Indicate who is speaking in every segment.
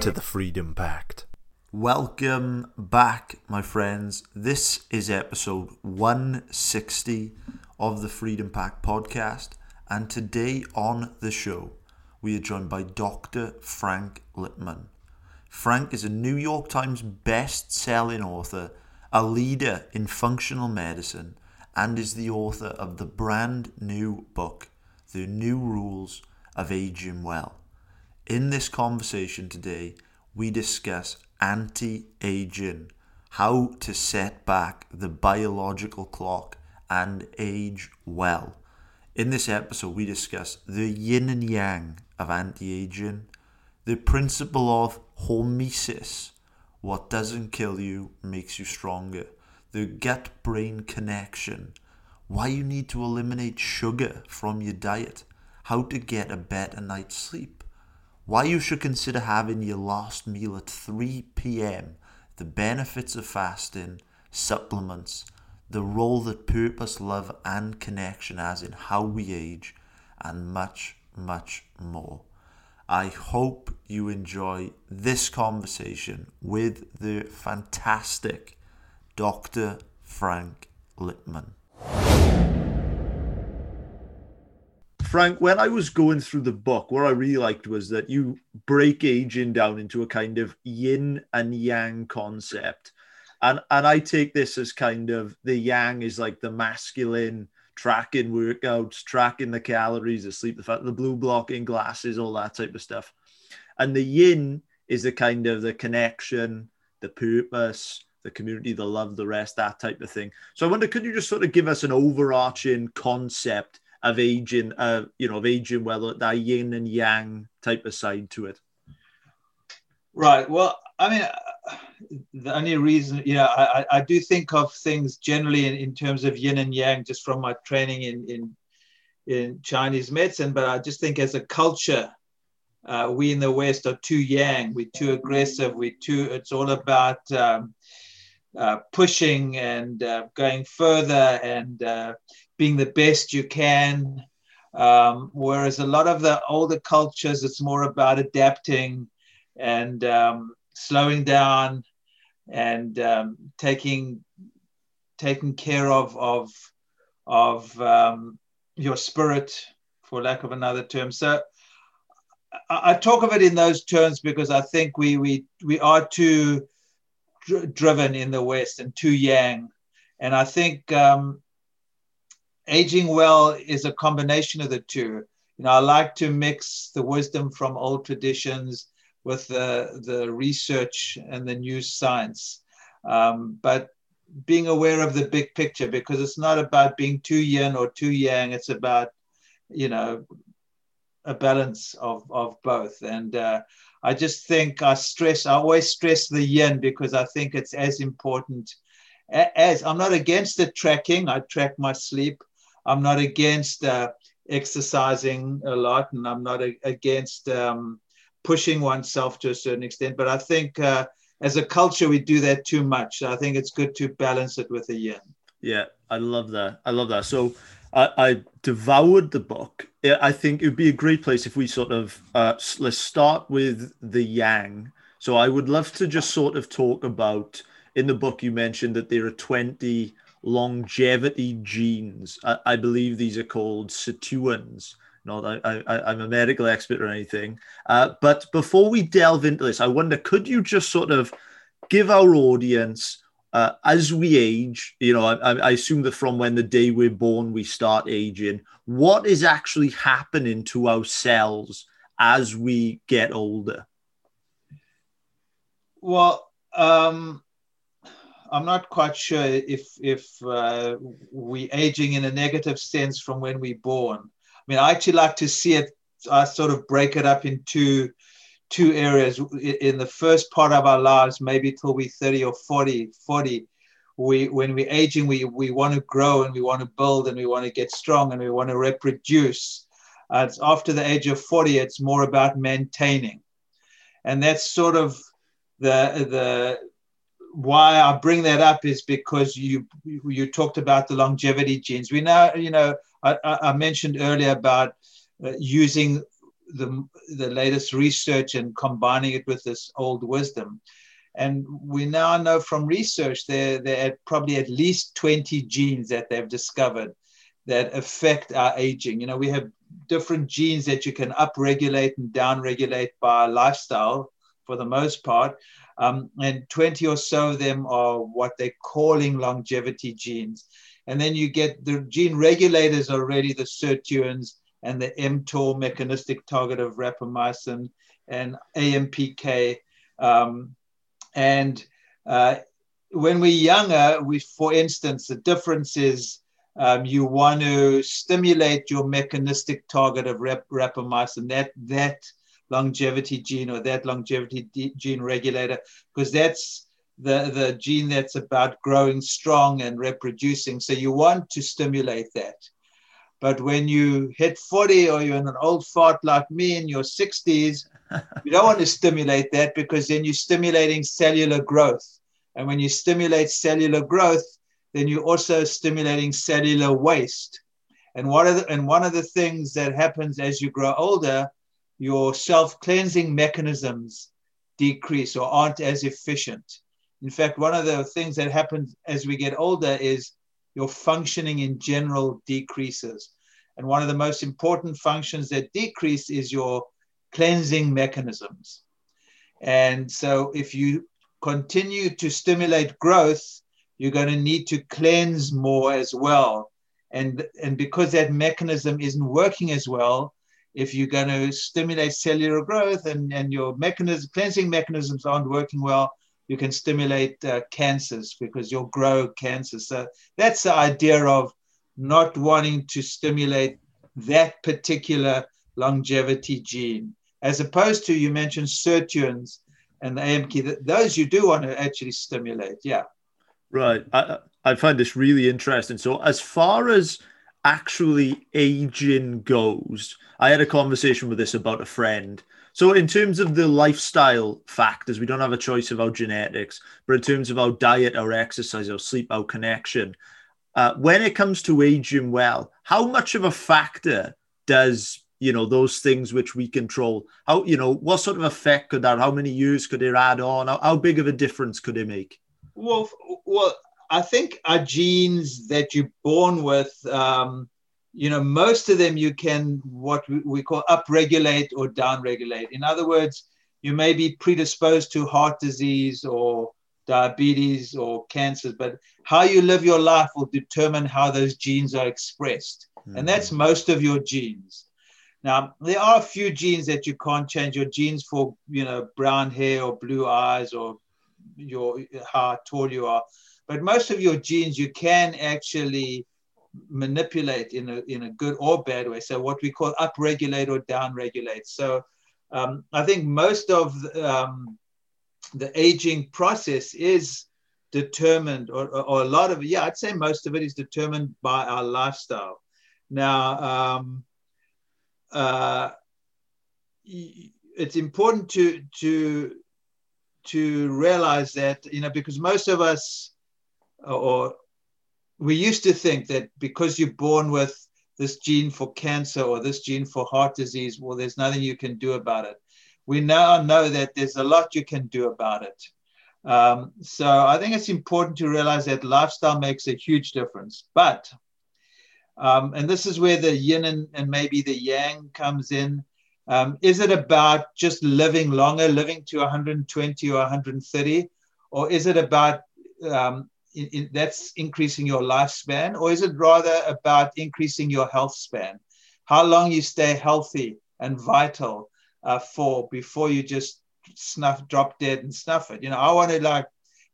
Speaker 1: to the Freedom Pact. Welcome back, my friends. This is episode 160 of the Freedom Pact podcast, and today on the show, we are joined by Dr. Frank Lipman. Frank is a New York Times best-selling author, a leader in functional medicine, and is the author of the brand new book, The New Rules of Aging Well. In this conversation today, we discuss anti aging, how to set back the biological clock and age well. In this episode, we discuss the yin and yang of anti aging, the principle of hormesis what doesn't kill you makes you stronger, the gut brain connection, why you need to eliminate sugar from your diet, how to get a better night's sleep why you should consider having your last meal at 3 p.m., the benefits of fasting, supplements, the role that purpose, love, and connection has in how we age, and much, much more. I hope you enjoy this conversation with the fantastic Dr. Frank Lipman.
Speaker 2: Frank, when I was going through the book, what I really liked was that you break aging down into a kind of yin and yang concept. And and I take this as kind of the yang is like the masculine tracking workouts, tracking the calories, the sleep, the fat, the blue blocking glasses, all that type of stuff. And the yin is the kind of the connection, the purpose, the community, the love, the rest, that type of thing. So I wonder, could you just sort of give us an overarching concept of aging, uh, you know, of aging well, that yin and yang type of side to it.
Speaker 3: Right. Well, I mean, the only reason, you know, I, I do think of things generally in, in terms of yin and yang, just from my training in, in in Chinese medicine, but I just think as a culture, uh, we in the West are too yang, we're too aggressive, we're too, it's all about um, uh, pushing and uh, going further and uh, being the best you can. Um, whereas a lot of the older cultures, it's more about adapting and um, slowing down and um, taking taking care of of of um, your spirit, for lack of another term. So I, I, talk of it in those terms because I think we we we are too dr- driven in the West and too yang, and I think um, aging well is a combination of the two. You know, I like to mix the wisdom from old traditions with the, the research and the new science. Um, but being aware of the big picture because it's not about being too yin or too yang, it's about, you know, a balance of, of both. And uh, I just think I stress, I always stress the yin because I think it's as important as I'm not against the tracking. I track my sleep. I'm not against uh, exercising a lot, and I'm not a, against um, pushing oneself to a certain extent. But I think uh, as a culture, we do that too much. So I think it's good to balance it with a yin.
Speaker 2: Yeah, I love that. I love that. So I, I devoured the book. I think it would be a great place if we sort of uh, let's start with the yang. So I would love to just sort of talk about in the book you mentioned that there are 20 longevity genes. I, I believe these are called sirtuins. Not I, I, am a medical expert or anything. Uh, but before we delve into this, I wonder could you just sort of give our audience, uh, as we age, you know, I, I assume that from when the day we're born, we start aging, what is actually happening to our cells as we get older?
Speaker 3: Well, um, I'm not quite sure if if uh, we aging in a negative sense from when we're born. I mean, I actually like to see it. I sort of break it up into two areas. In the first part of our lives, maybe till we 30 or 40, 40, we when we're aging, we, we want to grow and we want to build and we want to get strong and we want to reproduce. Uh, it's after the age of 40, it's more about maintaining. And that's sort of the the why I bring that up is because you you talked about the longevity genes. We now, you know, I, I mentioned earlier about uh, using the the latest research and combining it with this old wisdom. And we now know from research there there are probably at least 20 genes that they've discovered that affect our aging. You know, we have different genes that you can upregulate and downregulate by lifestyle for the most part. Um, and 20 or so of them are what they're calling longevity genes. And then you get the gene regulators already, the sirtuins and the mTOR mechanistic target of rapamycin and AMPK. Um, and uh, when we're younger, we, for instance, the difference is um, you want to stimulate your mechanistic target of rap- rapamycin. That that longevity gene or that longevity gene regulator, because that's the, the gene that's about growing strong and reproducing. So you want to stimulate that. But when you hit 40 or you're in an old fart like me in your 60s, you don't want to stimulate that because then you're stimulating cellular growth. And when you stimulate cellular growth, then you're also stimulating cellular waste. And one of the, and one of the things that happens as you grow older your self cleansing mechanisms decrease or aren't as efficient. In fact, one of the things that happens as we get older is your functioning in general decreases. And one of the most important functions that decrease is your cleansing mechanisms. And so, if you continue to stimulate growth, you're going to need to cleanse more as well. And, and because that mechanism isn't working as well, if you're going to stimulate cellular growth and, and your mechanism, cleansing mechanisms aren't working well, you can stimulate uh, cancers because you'll grow cancer. So that's the idea of not wanting to stimulate that particular longevity gene, as opposed to you mentioned sirtuins and the AMPK. Those you do want to actually stimulate. Yeah.
Speaker 2: Right. I, I find this really interesting. So as far as actually aging goes, I had a conversation with this about a friend. So, in terms of the lifestyle factors, we don't have a choice of our genetics, but in terms of our diet, our exercise, our sleep, our connection, uh, when it comes to aging well, how much of a factor does you know those things which we control? How you know what sort of effect could that? How many years could it add on? How, how big of a difference could it make?
Speaker 3: Well, well, I think our genes that you're born with, um, you know, most of them you can what we call upregulate or downregulate. In other words, you may be predisposed to heart disease or diabetes or cancers, but how you live your life will determine how those genes are expressed. Mm-hmm. And that's most of your genes. Now, there are a few genes that you can't change. Your genes for, you know, brown hair or blue eyes or your how tall you are but most of your genes you can actually manipulate in a, in a good or bad way. So what we call upregulate or downregulate. So um, I think most of um, the aging process is determined, or, or, a lot of it, yeah, I'd say most of it is determined by our lifestyle. Now, um, uh, it's important to to to realize that you know because most of us or we used to think that because you're born with this gene for cancer or this gene for heart disease, well, there's nothing you can do about it. We now know that there's a lot you can do about it. Um, so I think it's important to realize that lifestyle makes a huge difference. But, um, and this is where the yin and, and maybe the yang comes in. Um, is it about just living longer, living to 120 or 130? Or is it about that's increasing your lifespan, or is it rather about increasing your health span? How long you stay healthy and vital uh, for before you just snuff, drop dead and snuff it? You know, I want to like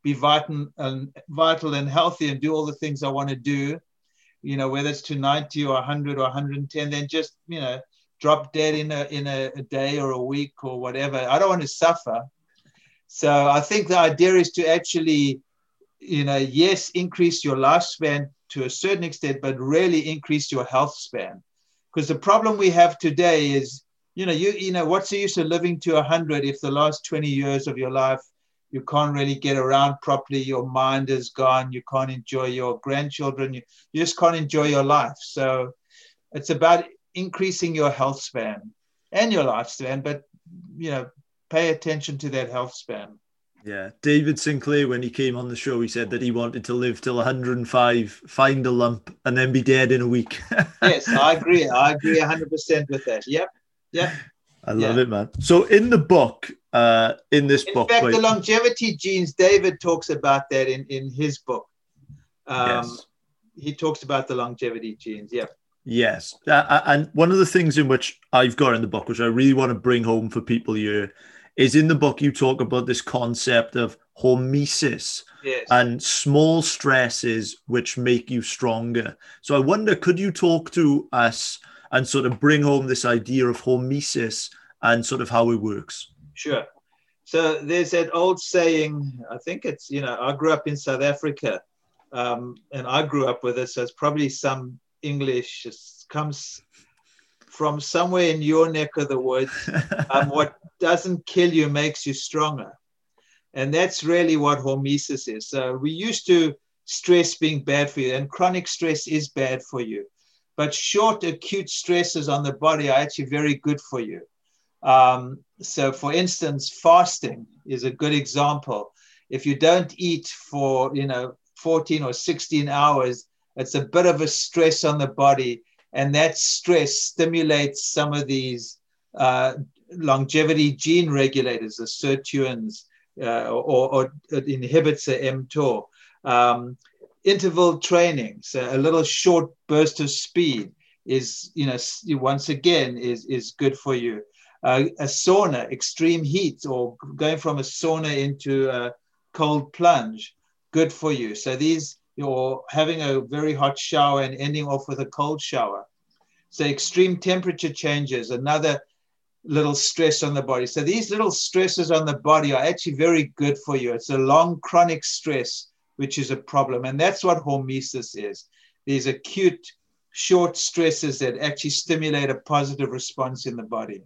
Speaker 3: be vital and vital and healthy and do all the things I want to do. You know, whether it's to 90 or 100 or 110, then just you know drop dead in a in a, a day or a week or whatever. I don't want to suffer. So I think the idea is to actually, you know, yes, increase your lifespan to a certain extent, but really increase your health span. Because the problem we have today is, you know, you you know, what's the use of living to hundred if the last 20 years of your life you can't really get around properly, your mind is gone, you can't enjoy your grandchildren, you, you just can't enjoy your life. So it's about increasing your health span and your lifespan, but you know, pay attention to that health span.
Speaker 2: Yeah, David Sinclair, when he came on the show, he said that he wanted to live till 105, find a lump, and then be dead in a week.
Speaker 3: yes, I agree. I agree 100% with that. Yep. Yep.
Speaker 2: I love yeah. it, man. So in the book, uh, in this
Speaker 3: in
Speaker 2: book,
Speaker 3: fact, the longevity genes, David talks about that in, in his book. Um, yes. He talks about the longevity genes. Yeah.
Speaker 2: Yes. Uh, and one of the things in which I've got in the book, which I really want to bring home for people here, is in the book you talk about this concept of hormesis
Speaker 3: yes.
Speaker 2: and small stresses which make you stronger. So I wonder, could you talk to us and sort of bring home this idea of hormesis and sort of how it works?
Speaker 3: Sure. So there's that old saying, I think it's, you know, I grew up in South Africa um, and I grew up with it. So it's probably some English comes from somewhere in your neck of the woods. um, what doesn't kill you makes you stronger. And that's really what hormesis is. So we used to stress being bad for you, and chronic stress is bad for you. But short, acute stresses on the body are actually very good for you. Um, so, for instance, fasting is a good example. If you don't eat for, you know, 14 or 16 hours, it's a bit of a stress on the body and that stress stimulates some of these uh, longevity gene regulators, the sirtuins, uh, or, or, it inhibits the mTOR. Um, interval training, so a little short burst of speed is, you know, once again is is good for you. Uh, a sauna, extreme heat, or going from a sauna into a cold plunge, good for you. So these you're having a very hot shower and ending off with a cold shower. So extreme temperature changes, another little stress on the body. So these little stresses on the body are actually very good for you. It's a long chronic stress, which is a problem. And that's what hormesis is. These acute short stresses that actually stimulate a positive response in the body.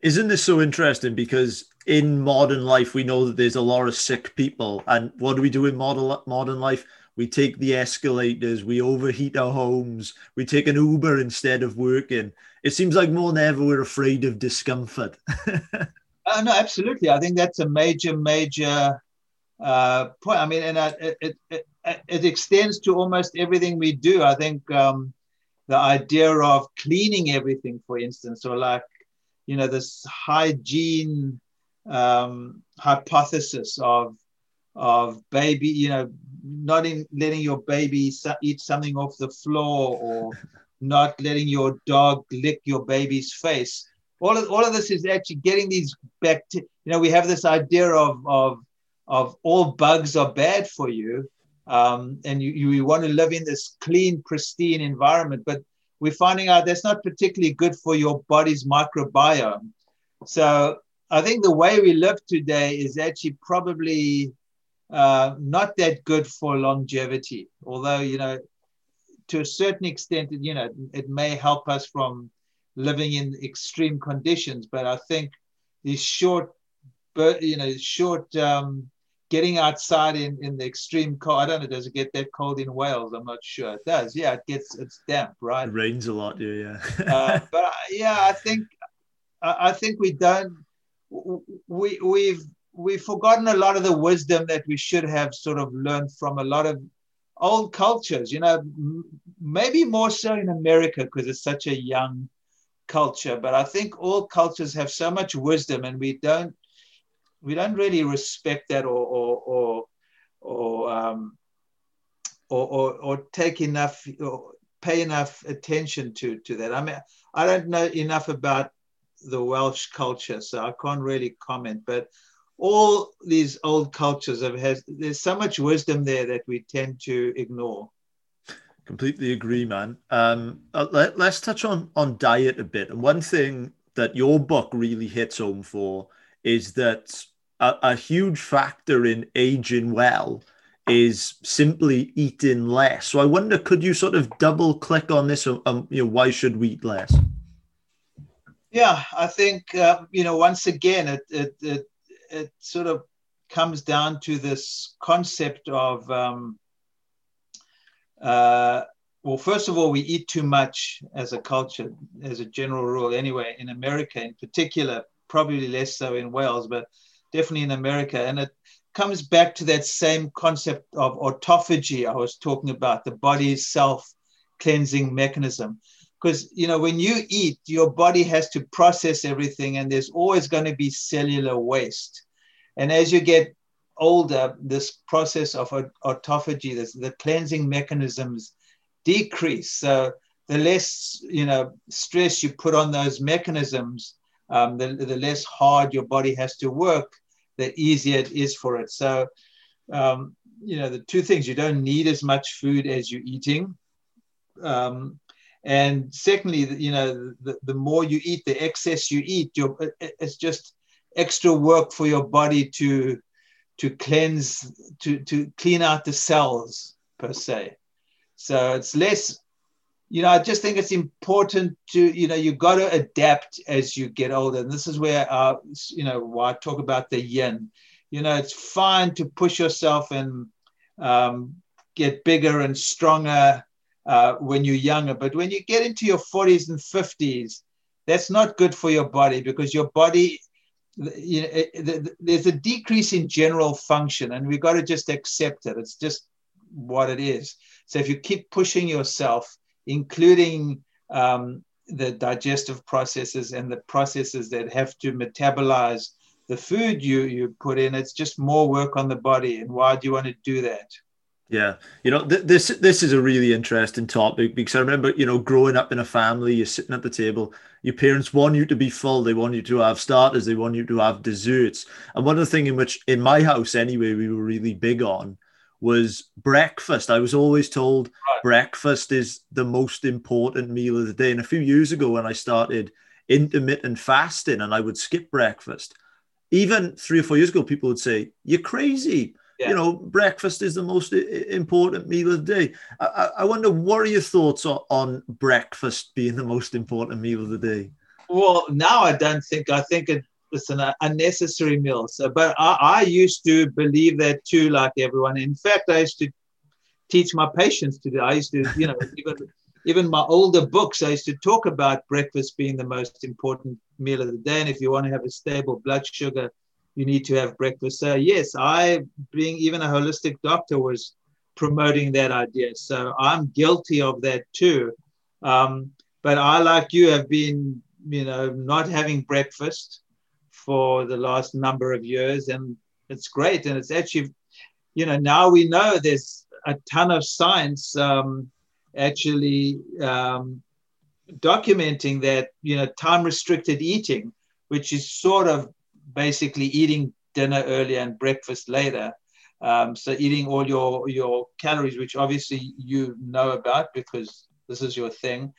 Speaker 2: Isn't this so interesting? Because in modern life, we know that there's a lot of sick people. And what do we do in modern, modern life? We take the escalators, we overheat our homes, we take an Uber instead of working. It seems like more than ever we're afraid of discomfort.
Speaker 3: uh, no, absolutely. I think that's a major, major uh, point. I mean, and uh, it, it, it, it, extends to almost everything we do. I think um, the idea of cleaning everything, for instance, or like, you know, this hygiene um, hypothesis of of baby, you know, not in letting your baby eat something off the floor or not letting your dog lick your baby's face. All of, all of this is actually getting these back to, you know, we have this idea of, of, of all bugs are bad for you. Um, and you, you want to live in this clean, pristine environment, but we're finding out that's not particularly good for your body's microbiome. So I think the way we live today is actually probably uh, not that good for longevity. Although, you know, to a certain extent, you know, it may help us from living in extreme conditions. But I think these short, you know, short um, getting outside in, in the extreme cold. I don't know, does it get that cold in Wales? I'm not sure. It does. Yeah, it gets, it's damp, right?
Speaker 2: It rains a lot, yeah,
Speaker 3: yeah. uh, but yeah, I think, I think we don't, we, we've, we've forgotten a lot of the wisdom that we should have sort of learned from a lot of old cultures, you know, m- maybe more so in America because it's such a young culture. But I think all cultures have so much wisdom and we don't we don't really respect that or or or or um, or, or, or take enough or pay enough attention to to that. I mean, I don't know enough about the Welsh culture, so I can't really comment. But all these old cultures have has there's so much wisdom there that we tend to ignore
Speaker 2: Completely agree, man. Um, uh, let, let's touch on on diet a bit. And one thing that your book really hits home for is that a, a huge factor in aging well is simply eating less. So I wonder, could you sort of double click on this? Um, you know, why should we eat less?
Speaker 3: Yeah, I think uh, you know. Once again, it, it it it sort of comes down to this concept of um, uh, well, first of all, we eat too much as a culture, as a general rule, anyway. In America, in particular, probably less so in Wales, but definitely in America, and it comes back to that same concept of autophagy I was talking about, the body's self cleansing mechanism. Because, you know, when you eat, your body has to process everything, and there's always going to be cellular waste. And as you get older, this process of autophagy, this, the cleansing mechanisms decrease. So the less, you know, stress you put on those mechanisms, um, the, the less hard your body has to work the easier it is for it. So, um, you know, the two things you don't need as much food as you're eating. Um, and secondly, you know, the, the more you eat, the excess you eat, it's just extra work for your body to to cleanse, to, to clean out the cells per se. So it's less you know, I just think it's important to, you know, you've got to adapt as you get older. And this is where, uh, you know, why I talk about the yin. You know, it's fine to push yourself and um, get bigger and stronger uh, when you're younger. But when you get into your 40s and 50s, that's not good for your body because your body, you know, there's a decrease in general function and we've got to just accept it. It's just what it is. So if you keep pushing yourself, including um, the digestive processes and the processes that have to metabolize the food you, you put in. It's just more work on the body. And why do you want to do that?
Speaker 2: Yeah, you know th- this this is a really interesting topic because I remember you know growing up in a family, you're sitting at the table, your parents want you to be full, they want you to have starters, they want you to have desserts, and one of the things in which in my house anyway we were really big on was breakfast. I was always told right. breakfast is the most important meal of the day. And a few years ago, when I started intermittent fasting and I would skip breakfast, even three or four years ago, people would say, You're crazy. Yeah. You know, breakfast is the most important meal of the day. I, I wonder, what are your thoughts on, on breakfast being the most important meal of the day?
Speaker 3: Well, now I don't think, I think it it's an uh, unnecessary meal. So, but I, I used to believe that too, like everyone. In fact, I used to teach my patients to do. I used to, you know, even even my older books, I used to talk about breakfast being the most important meal of the day. And if you want to have a stable blood sugar, you need to have breakfast. So yes, I, being even a holistic doctor, was promoting that idea. So I'm guilty of that too. Um, but I, like you, have been, you know, not having breakfast for the last number of years, and it's great. And it's actually, you know, now we know there's a ton of science um, actually um, documenting that you know time restricted eating, which is sort of basically eating dinner earlier and breakfast later. Um, so eating all your your calories, which obviously you know about because this is your thing,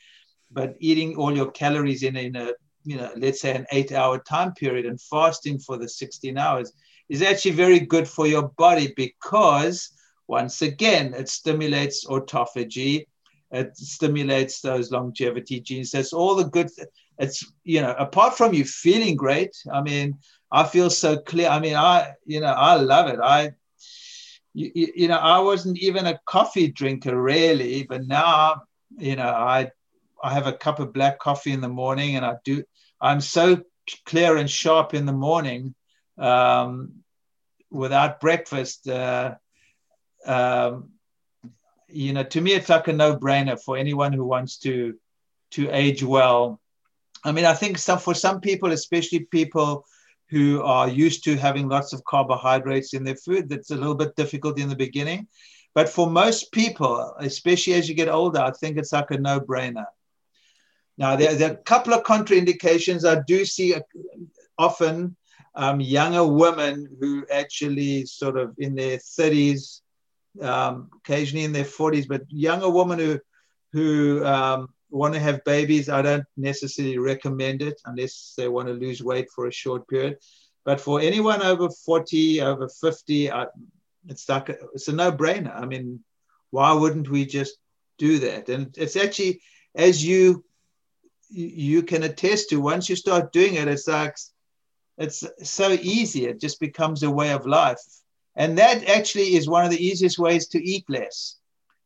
Speaker 3: but eating all your calories in in a you know, let's say an eight hour time period and fasting for the 16 hours is actually very good for your body because once again, it stimulates autophagy, it stimulates those longevity genes. That's all the good. It's, you know, apart from you feeling great, I mean, I feel so clear. I mean, I, you know, I love it. I, you, you know, I wasn't even a coffee drinker really, but now, you know, I I have a cup of black coffee in the morning, and I do. I'm so clear and sharp in the morning um, without breakfast. Uh, um, you know, to me, it's like a no-brainer for anyone who wants to to age well. I mean, I think some for some people, especially people who are used to having lots of carbohydrates in their food, that's a little bit difficult in the beginning. But for most people, especially as you get older, I think it's like a no-brainer. Now, there, there, are a couple of contraindications. I do see often um, younger women who actually sort of in their 30s um, occasionally in their 40s, but younger women who who um, want to have babies, I don't necessarily recommend it unless they want to lose weight for a short period. But for anyone over 40, over 50, I, it's like a, it's a no-brainer. I mean, why wouldn't we just do that? And it's actually as you you can attest to once you start doing it, it's like it's so easy. It just becomes a way of life. And that actually is one of the easiest ways to eat less.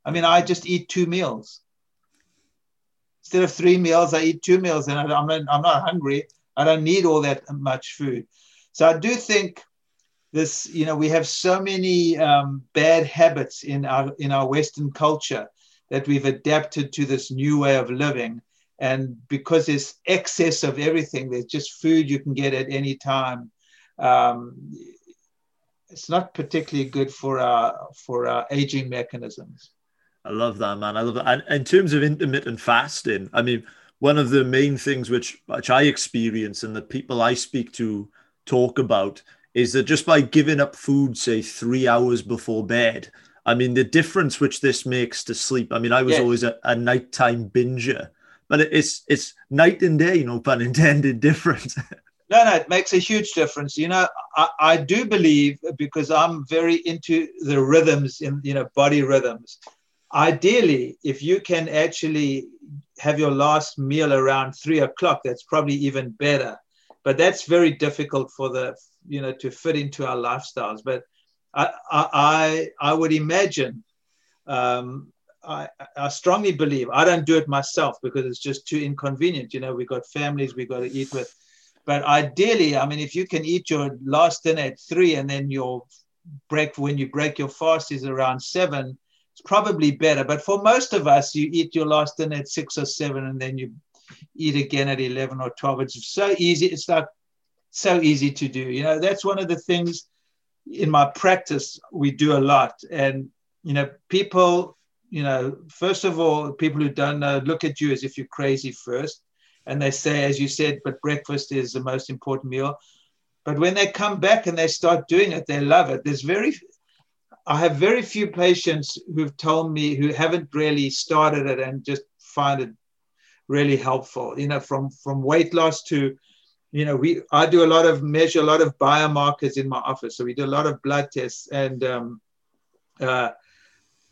Speaker 3: I mean, I just eat two meals. Instead of three meals, I eat two meals and I'm not, I'm not hungry. I don't need all that much food. So I do think this, you know, we have so many um, bad habits in our, in our Western culture that we've adapted to this new way of living. And because there's excess of everything, there's just food you can get at any time. Um, it's not particularly good for our for our aging mechanisms.
Speaker 2: I love that, man. I love that. And in terms of intermittent fasting, I mean, one of the main things which which I experience and the people I speak to talk about is that just by giving up food, say three hours before bed, I mean the difference which this makes to sleep. I mean, I was yes. always a, a nighttime binger, but it's it's night and day, no pun intended, difference.
Speaker 3: No, no, it makes a huge difference. You know, I, I do believe because I'm very into the rhythms in, you know, body rhythms. Ideally, if you can actually have your last meal around three o'clock, that's probably even better. But that's very difficult for the, you know, to fit into our lifestyles. But I, I, I would imagine, um, I, I strongly believe, I don't do it myself because it's just too inconvenient. You know, we've got families we've got to eat with but ideally, I mean, if you can eat your last dinner at three and then your break when you break your fast is around seven, it's probably better. But for most of us, you eat your last dinner at six or seven and then you eat again at 11 or 12. It's so easy. It's like so easy to do. You know, that's one of the things in my practice we do a lot. And, you know, people, you know, first of all, people who don't know look at you as if you're crazy first and they say, as you said, but breakfast is the most important meal. But when they come back and they start doing it, they love it. There's very, I have very few patients who've told me who haven't really started it and just find it really helpful. You know, from from weight loss to, you know, we I do a lot of measure a lot of biomarkers in my office, so we do a lot of blood tests and. Um, uh,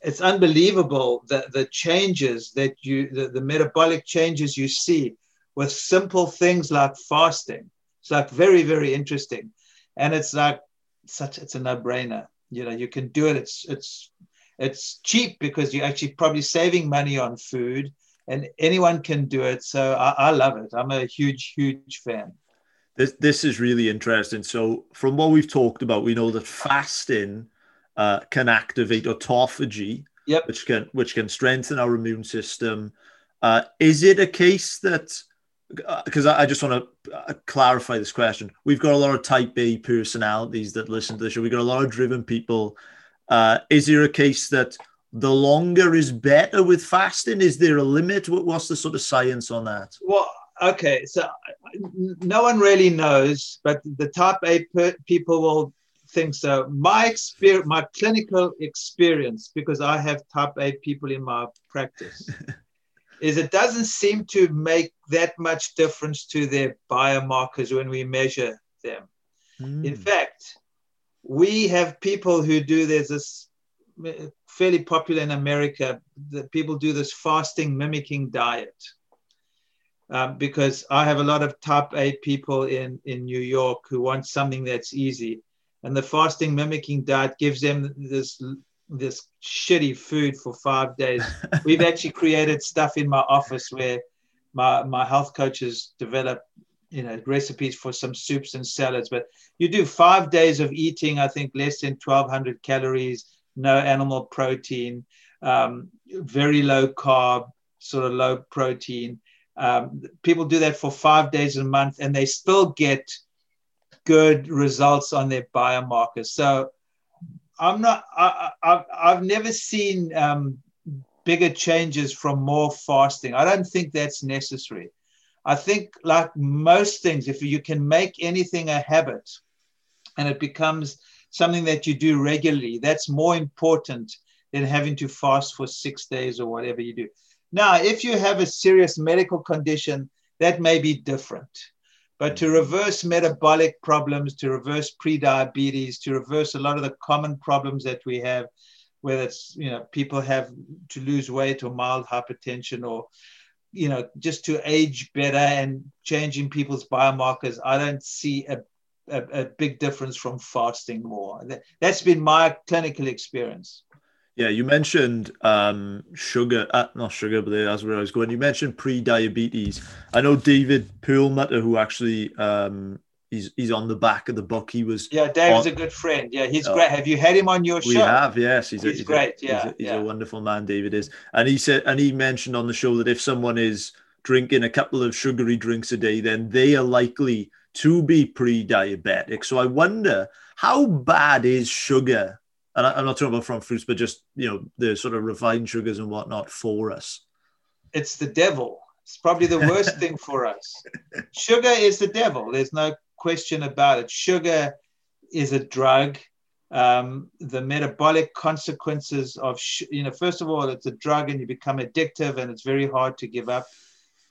Speaker 3: it's unbelievable that the changes that you the, the metabolic changes you see with simple things like fasting. It's like very, very interesting. And it's like such it's a no-brainer. You know, you can do it. It's it's it's cheap because you're actually probably saving money on food and anyone can do it. So I, I love it. I'm a huge, huge fan.
Speaker 2: This this is really interesting. So from what we've talked about, we know that fasting uh, can activate autophagy,
Speaker 3: yep.
Speaker 2: which can which can strengthen our immune system. Uh, is it a case that because I just want to uh, clarify this question. We've got a lot of type A personalities that listen to the show. We've got a lot of driven people. Uh, is there a case that the longer is better with fasting? Is there a limit? What's the sort of science on that?
Speaker 3: Well, okay, so no one really knows, but the type A people will think so. My experience, my clinical experience, because I have type A people in my practice. is it doesn't seem to make that much difference to their biomarkers when we measure them. Mm. In fact, we have people who do there's this fairly popular in America that people do this fasting mimicking diet. Um, because I have a lot of top A people in, in New York who want something that's easy. And the fasting mimicking diet gives them this this shitty food for five days. We've actually created stuff in my office where my, my health coaches develop, you know, recipes for some soups and salads. But you do five days of eating, I think less than 1200 calories, no animal protein, um, very low carb, sort of low protein. Um, people do that for five days a month and they still get good results on their biomarkers. So I'm not. I, have I've never seen um, bigger changes from more fasting. I don't think that's necessary. I think, like most things, if you can make anything a habit, and it becomes something that you do regularly, that's more important than having to fast for six days or whatever you do. Now, if you have a serious medical condition, that may be different. But to reverse metabolic problems, to reverse prediabetes, to reverse a lot of the common problems that we have, whether it's you know people have to lose weight or mild hypertension or you know just to age better and changing people's biomarkers, I don't see a a, a big difference from fasting more. That, that's been my clinical experience.
Speaker 2: Yeah, you mentioned um, sugar, uh, not sugar, but that's where I was going. You mentioned pre-diabetes. I know David Perlmutter, who actually um, he's he's on the back of the book. He was
Speaker 3: yeah, David's on, a good friend. Yeah, he's uh, great. Have you had him on your show?
Speaker 2: We have, yes.
Speaker 3: He's, he's, a, he's great.
Speaker 2: A,
Speaker 3: yeah,
Speaker 2: he's, a, he's
Speaker 3: yeah.
Speaker 2: a wonderful man. David is, and he said, and he mentioned on the show that if someone is drinking a couple of sugary drinks a day, then they are likely to be pre-diabetic. So I wonder how bad is sugar and I, am not talking about from fruits, but just you know the sort of refined sugars and whatnot for us.
Speaker 3: It's the devil. It's probably the worst thing for us. Sugar is the devil. There's no question about it. Sugar is a drug. Um, the metabolic consequences of, sh- you know, first of all, it's a drug and you become addictive and it's very hard to give up.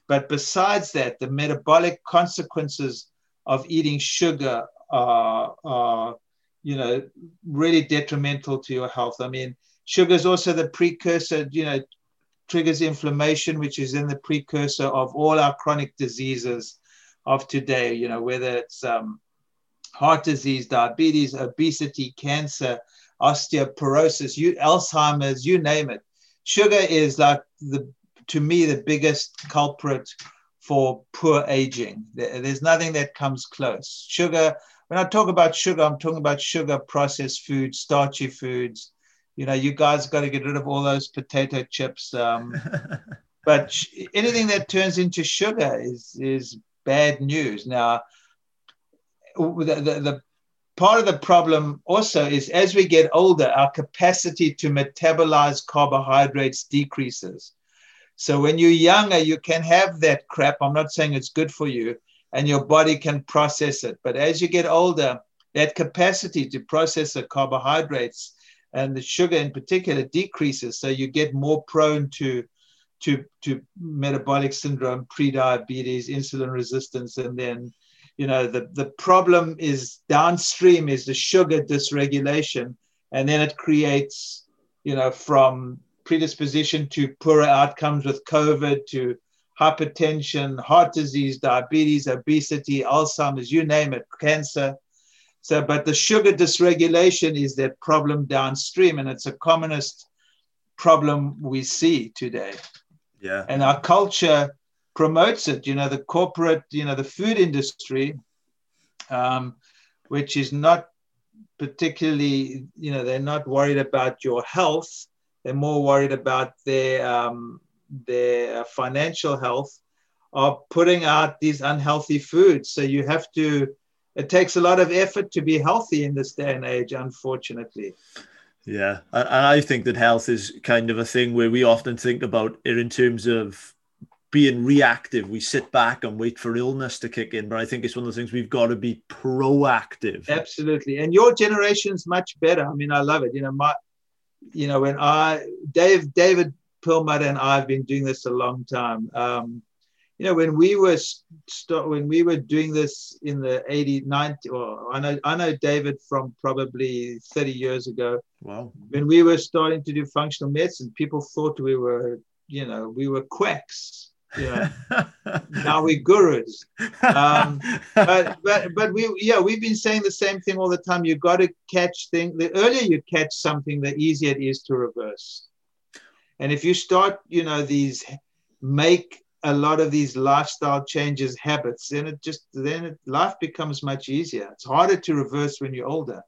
Speaker 3: But besides that, the metabolic consequences of eating sugar are, are you know, really detrimental to your health. I mean, sugar is also the precursor, you know, triggers inflammation, which is in the precursor of all our chronic diseases of today, you know, whether it's um, heart disease, diabetes, obesity, cancer, osteoporosis, you, Alzheimer's, you name it. Sugar is like the, to me, the biggest culprit for poor aging. There's nothing that comes close. Sugar when I talk about sugar, I'm talking about sugar, processed foods, starchy foods. You know, you guys got to get rid of all those potato chips. Um, but sh- anything that turns into sugar is is bad news. Now, the, the, the part of the problem also is as we get older, our capacity to metabolize carbohydrates decreases. So when you're younger, you can have that crap. I'm not saying it's good for you, and your body can process it. But as you get older, that capacity to process the carbohydrates and the sugar in particular decreases. So you get more prone to, to, to metabolic syndrome, prediabetes, insulin resistance, and then you know the, the problem is downstream is the sugar dysregulation and then it creates you know from predisposition to poorer outcomes with covid to hypertension, heart disease, diabetes, obesity, Alzheimer's, you name it, cancer. So, but the sugar dysregulation is that problem downstream, and it's a commonest problem we see today.
Speaker 2: Yeah.
Speaker 3: And our culture promotes it. You know, the corporate, you know, the food industry, um, which is not particularly, you know, they're not worried about your health. They're more worried about their um, their uh, financial health are putting out these unhealthy foods. So you have to, it takes a lot of effort to be healthy in this day and age, unfortunately.
Speaker 2: Yeah. And I think that health is kind of a thing where we often think about it in terms of being reactive. We sit back and wait for illness to kick in. But I think it's one of the things we've got to be proactive.
Speaker 3: Absolutely. And your generation's much better. I mean, I love it. You know, my, you know, when I, Dave, David Perlmutter and I have been doing this a long time. Um, you know, when we were st- when we were doing this in the 80, 90, or I know I know David from probably 30 years ago.
Speaker 2: Wow.
Speaker 3: When we were starting to do functional medicine, people thought we were, you know, we were quacks. Know, now we're gurus. Um, but but but we yeah we've been saying the same thing all the time. You got to catch things. The earlier you catch something, the easier it is to reverse. And if you start, you know, these make a lot of these lifestyle changes habits, then it just then it, life becomes much easier. It's harder to reverse when you're older.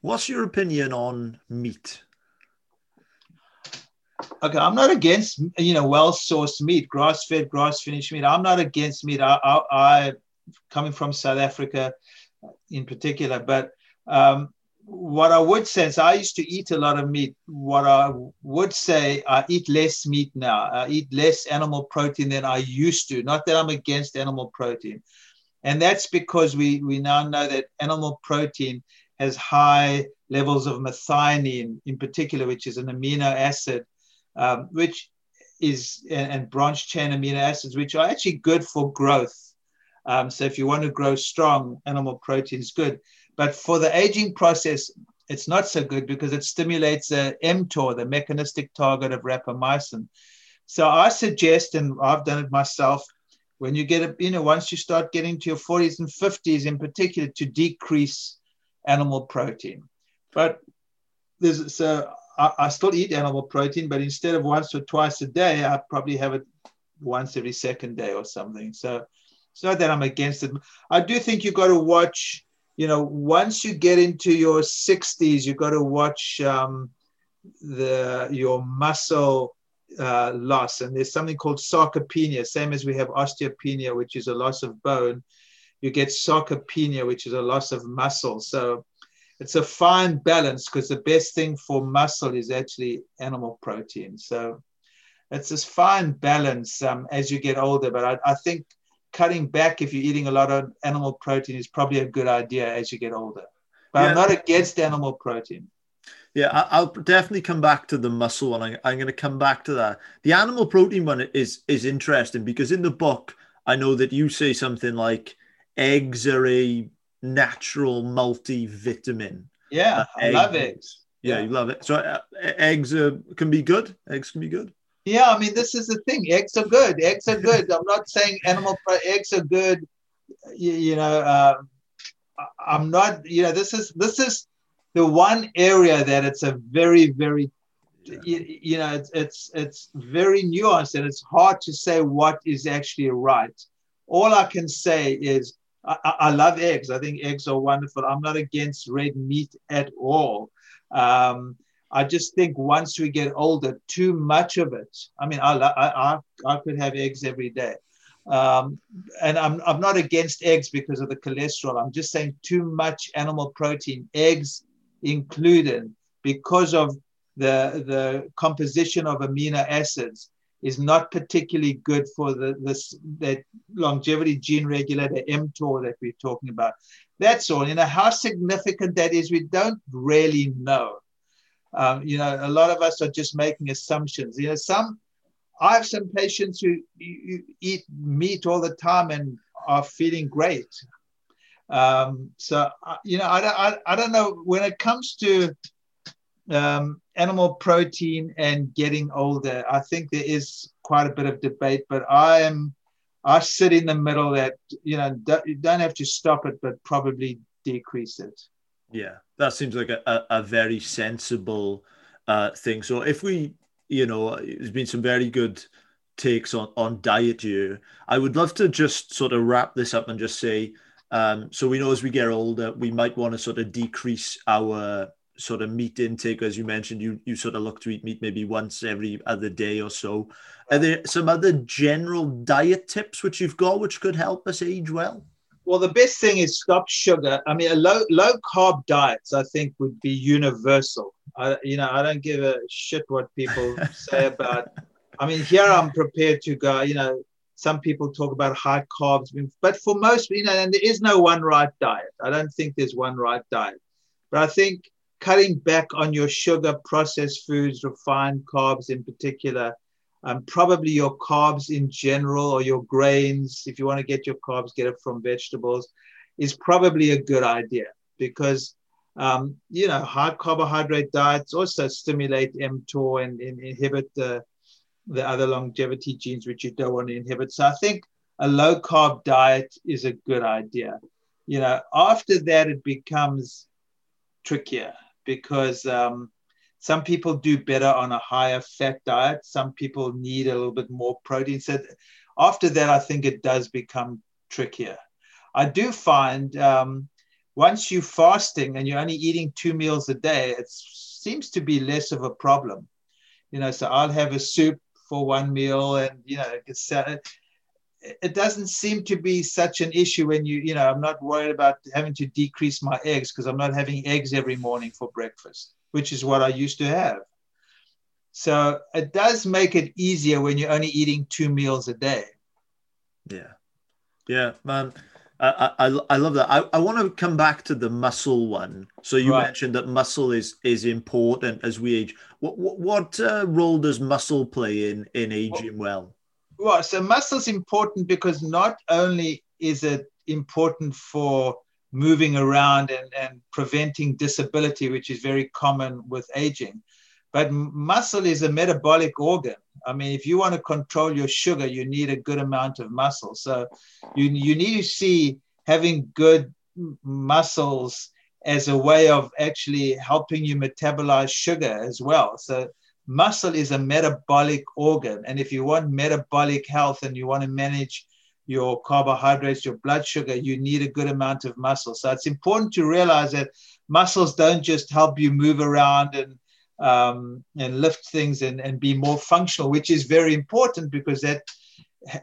Speaker 2: What's your opinion on meat?
Speaker 3: Okay, I'm not against you know well sourced meat, grass fed, grass finished meat. I'm not against meat. I, I, I coming from South Africa in particular, but um, what I would say I used to eat a lot of meat. What I would say, I eat less meat now. I eat less animal protein than I used to. Not that I'm against animal protein. And that's because we, we now know that animal protein has high levels of methionine in particular, which is an amino acid, um, which is and, and branch chain amino acids, which are actually good for growth. Um, so if you want to grow strong, animal protein is good. But for the aging process, it's not so good because it stimulates the mTOR, the mechanistic target of rapamycin. So I suggest, and I've done it myself, when you get you know, once you start getting to your 40s and 50s in particular, to decrease animal protein. But there's so I, I still eat animal protein, but instead of once or twice a day, I probably have it once every second day or something. So it's not that I'm against it. I do think you've got to watch, you know, once you get into your 60s, you've got to watch um, the your muscle uh, loss. And there's something called sarcopenia, same as we have osteopenia, which is a loss of bone. You get sarcopenia, which is a loss of muscle. So it's a fine balance because the best thing for muscle is actually animal protein. So it's this fine balance um, as you get older. But I, I think cutting back if you're eating a lot of animal protein is probably a good idea as you get older. But yeah. I'm not against animal protein.
Speaker 2: Yeah, I'll definitely come back to the muscle one. I'm going to come back to that. The animal protein one is is interesting because in the book, I know that you say something like eggs are a natural multivitamin.
Speaker 3: Yeah, uh, I love eggs.
Speaker 2: Yeah, yeah, you love it. So uh, eggs uh, can be good. Eggs can be good.
Speaker 3: Yeah, I mean, this is the thing. Eggs are good. Eggs are good. I'm not saying animal eggs are good. You, you know, uh, I'm not. You know, this is this is the one area that it's a very very you, you, know it's, it's it's very nuanced and it's hard to say what is actually right all i can say is I, I love eggs i think eggs are wonderful i'm not against red meat at all um, i just think once we get older too much of it i mean i i, I, could have eggs every day um, and I'm, I'm not against eggs because of the cholesterol. I'm just saying too much animal protein. Eggs included because of the, the composition of amino acids is not particularly good for the this that longevity gene regulator mTOR that we're talking about. That's all. You know how significant that is. We don't really know. Um, you know, a lot of us are just making assumptions. You know, some I have some patients who eat meat all the time and are feeling great. Um, so, uh, you know, I, I, I don't know when it comes to um, animal protein and getting older, I think there is quite a bit of debate, but I am, I sit in the middle that, you know, you don't have to stop it, but probably decrease it.
Speaker 2: Yeah, that seems like a, a, a very sensible uh, thing. So if we, you know, there's been some very good takes on, on diet here. I would love to just sort of wrap this up and just say, um, so we know as we get older, we might want to sort of decrease our sort of meat intake, as you mentioned. You you sort of look to eat meat maybe once every other day or so. Are there some other general diet tips which you've got which could help us age well?
Speaker 3: Well, the best thing is stop sugar. I mean, a low low carb diets, I think, would be universal. I, you know, I don't give a shit what people say about. I mean, here I'm prepared to go. You know, some people talk about high carbs, but for most, you know, and there is no one right diet. I don't think there's one right diet. But I think cutting back on your sugar, processed foods, refined carbs in particular, um, probably your carbs in general or your grains, if you want to get your carbs, get it from vegetables, is probably a good idea because um, you know high carbohydrate diets also stimulate mTOR and, and inhibit the the other longevity genes which you don't want to inhibit. So I think a low carb diet is a good idea. You know, after that, it becomes trickier because um, some people do better on a higher fat diet. Some people need a little bit more protein. So after that, I think it does become trickier. I do find um, once you're fasting and you're only eating two meals a day, it seems to be less of a problem. You know, so I'll have a soup for one meal and you know it doesn't seem to be such an issue when you you know i'm not worried about having to decrease my eggs because i'm not having eggs every morning for breakfast which is what i used to have so it does make it easier when you're only eating two meals a day
Speaker 2: yeah yeah man I, I, I love that. I, I want to come back to the muscle one. So you
Speaker 3: Right.
Speaker 2: mentioned that muscle is is important as we age. What what, what uh, role does muscle play in in aging well?
Speaker 3: Well, so muscle is important because not only is it important for moving around and, and preventing disability, which is very common with aging, but muscle is a metabolic organ. I mean, if you want to control your sugar, you need a good amount of muscle. So you, you need to see having good muscles as a way of actually helping you metabolize sugar as well. So muscle is a metabolic organ. And if you want metabolic health and you want to manage your carbohydrates, your blood sugar, you need a good amount of muscle. So it's important to realize that muscles don't just help you move around and um, and lift things and, and be more functional, which is very important because that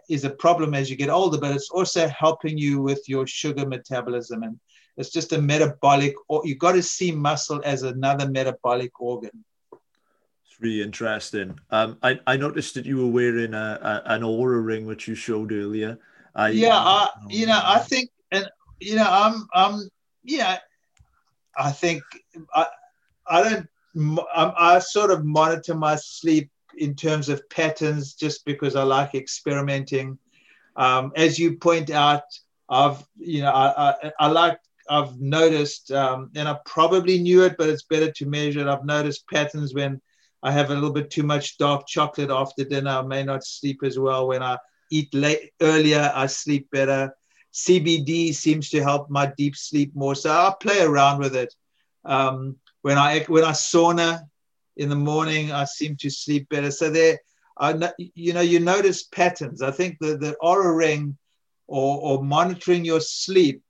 Speaker 3: is a problem as you get older, but it's also helping you with your sugar metabolism. And it's just a metabolic, or you got to see muscle as another metabolic organ.
Speaker 2: It's really interesting. Um, I, I noticed that you were wearing a, a an Oura ring, which you showed earlier. I,
Speaker 3: yeah, I, you know, I think, and you know, I'm, I'm, yeah, I think I, I don't, I'm, I sort of monitor my sleep in terms of patterns, just because I like experimenting. Um, as you point out, I've, you know, I, I, I like, I've noticed, um, and I probably knew it, but it's better to measure it. I've noticed patterns when I have a little bit too much dark chocolate after dinner. I may not sleep as well. When I eat late earlier, I sleep better. CBD seems to help my deep sleep more. So I play around with it. Um, when I when I sauna in the morning, I seem to sleep better. So there, I you know, you notice patterns. I think the the Oura ring or, or monitoring your sleep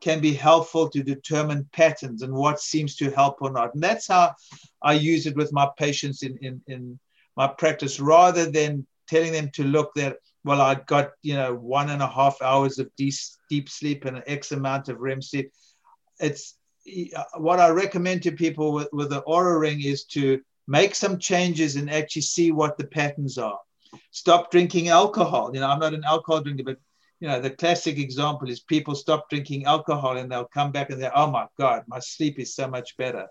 Speaker 3: can be helpful to determine patterns and what seems to help or not. And that's how I use it with my patients in, in, in my practice rather than telling them to look that, well, I got, you know, one and a half hours of deep, deep sleep and an X amount of REM sleep. It's what I recommend to people with, with the Oura ring is to make some changes and actually see what the patterns are. Stop drinking alcohol. You know, I'm not an alcohol drinker, but you know, the classic example is people stop drinking alcohol and they'll come back and they're, oh my God, my sleep is so much better.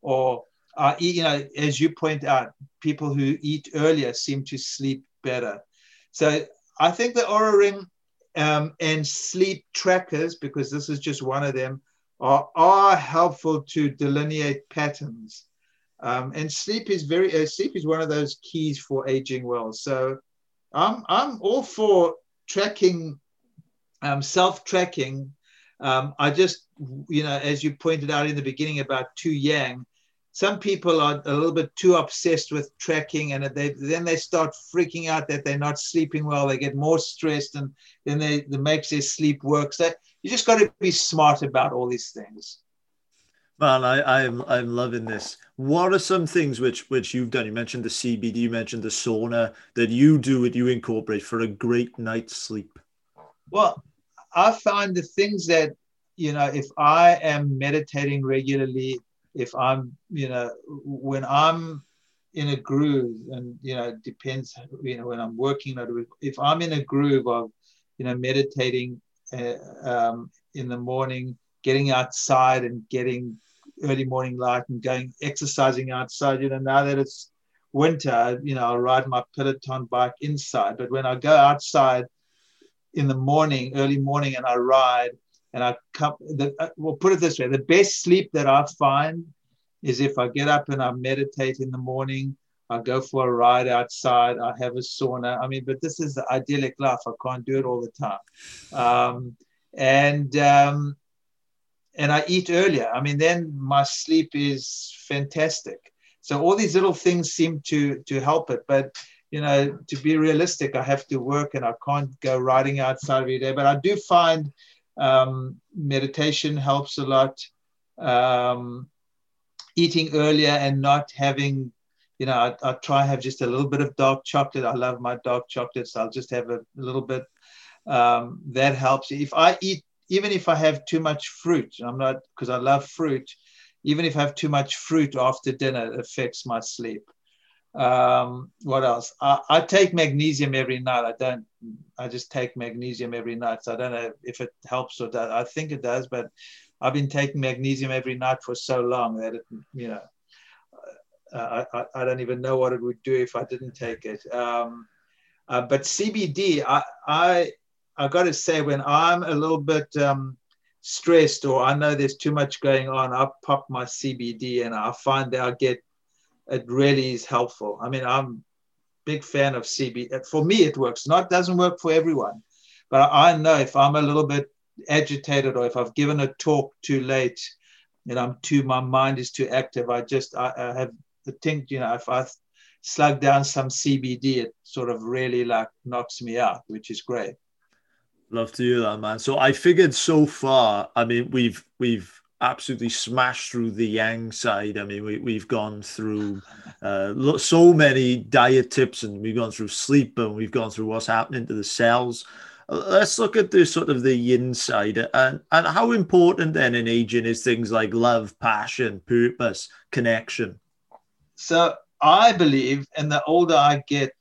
Speaker 3: Or, uh, you know, as you point out, people who eat earlier seem to sleep better. So I think the Oura Ring um, and sleep trackers, because this is just one of them, are, are helpful to delineate patterns. Um, and sleep is very, uh, sleep is one of those keys for aging well. So I'm, I'm all for tracking um, self-tracking. Um, I just, you know, as you pointed out in the beginning about Tu Yang, some people are a little bit too obsessed with tracking, and they, then they start freaking out that they're not sleeping well. They get more stressed, and then they that makes their sleep work. So you just got to be smart about all these things.
Speaker 2: Man, I, I'm I'm loving this. What are some things which which you've done? You mentioned the CBD, you mentioned the sauna that you do that you incorporate for a great night's sleep.
Speaker 3: Well, I find the things that, you know, if I am meditating regularly, if I'm, you know, when I'm in a groove and, you know, it depends, you know, when I'm working, if I'm in a groove of, you know, meditating uh, um, in the morning, getting outside and getting early morning light and going exercising outside, you know, now that it's winter, you know, I'll ride my Peloton bike inside. But when I go outside, in the morning, early morning, and I ride and I come. The, well, put it this way: the best sleep that I find is if I get up and I meditate in the morning. I go for a ride outside. I have a sauna. I mean, but this is the idyllic life. I can't do it all the time, um, and um, and I eat earlier. I mean, then my sleep is fantastic. So all these little things seem to to help it, but you know, to be realistic, I have to work and I can't go riding outside every day. But I do find um, meditation helps a lot. Um, eating earlier and not having, you know, I, I try have just a little bit of dark chocolate. I love my dark chocolate, so I'll just have a, little bit. Um, that helps. If I eat, even if I have too much fruit, I'm not because I love fruit. Even if I have too much fruit after dinner, it affects my sleep. Um, what else? I, I take magnesium every night. I don't. I just take magnesium every night. So I don't know if it helps or does. I think it does, but I've been taking magnesium every night for so long that it, you know, I, I don't even know what it would do if I didn't take it. Um, uh, but CBD, I, I, I got to say, when I'm a little bit um, stressed or I know there's too much going on, I pop my CBD and I find that I get it really is helpful. I mean, I'm big fan of CBD. For me, it works. Not doesn't work for everyone, but I know if I'm a little bit agitated or if I've given a talk too late and I'm too, my mind is too active, I just, I, I have the think, you know, if I slug down some CBD, it sort of really like knocks me out, which is great.
Speaker 2: Love to hear that, man. So I figured so far, I mean, we've, we've, absolutely smashed through the yang side. I mean, we, we've gone through uh, so many diet tips and we've gone through sleep and we've gone through what's happening to the cells let's look at the sort of the yin side and, and how important then in aging is things like love, passion, purpose, connection.
Speaker 3: So I believe, and the older I get,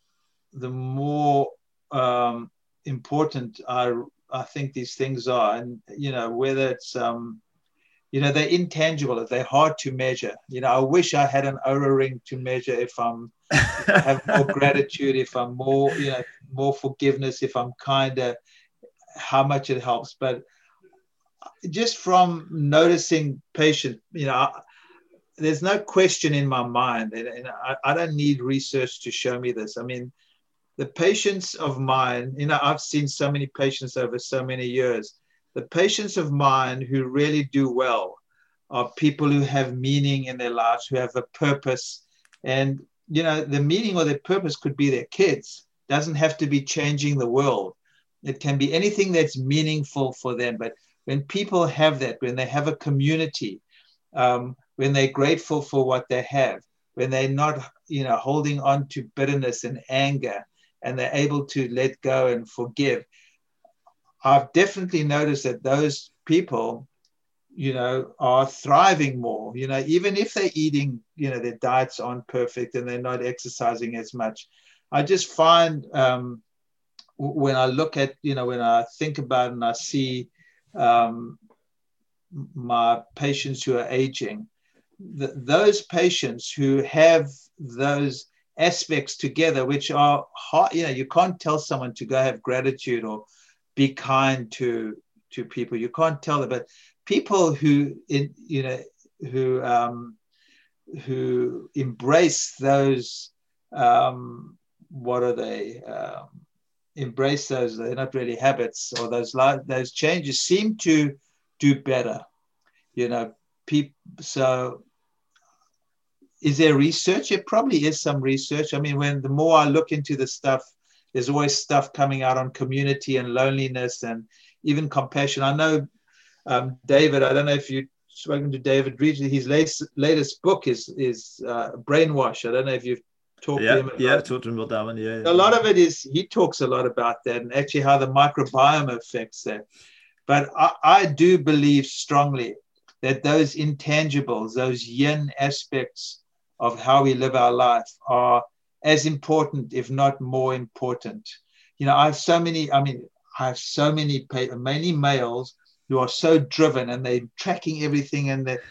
Speaker 3: the more um, important I I think these things are, and you know whether it's um, you know they're intangible, they're hard to measure. You know, I wish I had an Oura ring to measure if I'm I have more gratitude, if I'm more you know more forgiveness, if I'm kinder, how much it helps. But just from noticing patients, you know, there's no question in my mind, and, and I, I don't need research to show me this. I mean, the patients of mine, you know, I've seen so many patients over so many years. The patients of mine who really do well are people who have meaning in their lives, who have a purpose. And, you know, the meaning or their purpose could be their kids doesn't have to be changing the world. It can be anything that's meaningful for them. But when people have that, when they have a community, um, when they're grateful for what they have, when they're not, you know, holding on to bitterness and anger, and they're able to let go and forgive, I've definitely noticed that those people, you know, are thriving more. You know, even if they're eating, you know, their diets aren't perfect and they're not exercising as much, I just find um, when I look at, you know, when I think about and I see um, my patients who are aging, th- those patients who have those aspects together, which are hard, you know, you can't tell someone to go have gratitude or be kind to to people. You can't tell them, but people who, in, you know, who um, who embrace those um, what are they? Um, embrace those. They're not really habits or those those changes seem to do better. You know, people. So, is there research? It probably is some research. I mean, when the more I look into the stuff, there's always stuff coming out on community and loneliness and even compassion. I know um, David. I don't know if you spoken to David Reed. His latest, latest book is is uh, Brainwash. I don't know if you've talked
Speaker 2: yeah,
Speaker 3: to him.
Speaker 2: yeah, talk to him about that one. Yeah,
Speaker 3: a lot of it is he talks a lot about that and actually how the microbiome affects that. But I, I do believe strongly that those intangibles, those yin aspects of how we live our life, are as important, if not more important. You know, I have so many. I mean, I have so many many males who are so driven and they're tracking everything and they're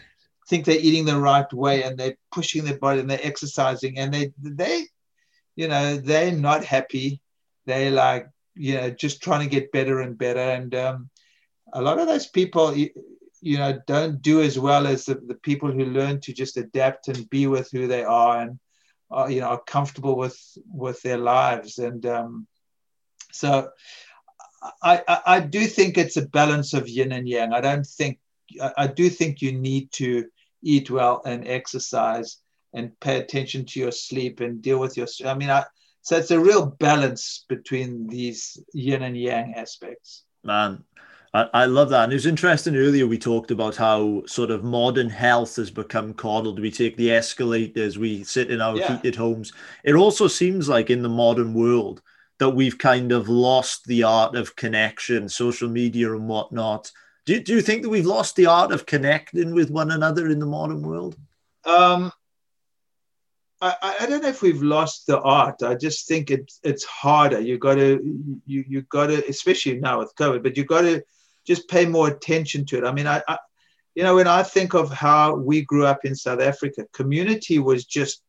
Speaker 3: think they're eating the right way and they're pushing their body and they're exercising and they they you know they're not happy they're like you know just trying to get better and better and um, a lot of those people you, you know don't do as well as the, the people who learn to just adapt and be with who they are and are, you know are comfortable with with their lives and um, so I, I, I do think it's a balance of yin and yang. I don't think I, I do think you need to eat well and exercise and pay attention to your sleep and deal with your i mean I, so it's a real balance between these yin and yang aspects
Speaker 2: man I, I love that and it was interesting earlier we talked about how sort of modern health has become coddled we take the escalators we sit in our yeah. heated homes it also seems like in the modern world that we've kind of lost the art of connection social media and whatnot do, do you think that we've lost the art of connecting with one another in the modern world?
Speaker 3: Um, I, I don't know if we've lost the art. I just think it's it's harder. You got to you you got to, especially now with COVID, but you got to just pay more attention to it. I mean, I, I, you know, when I think of how we grew up in South Africa, community was just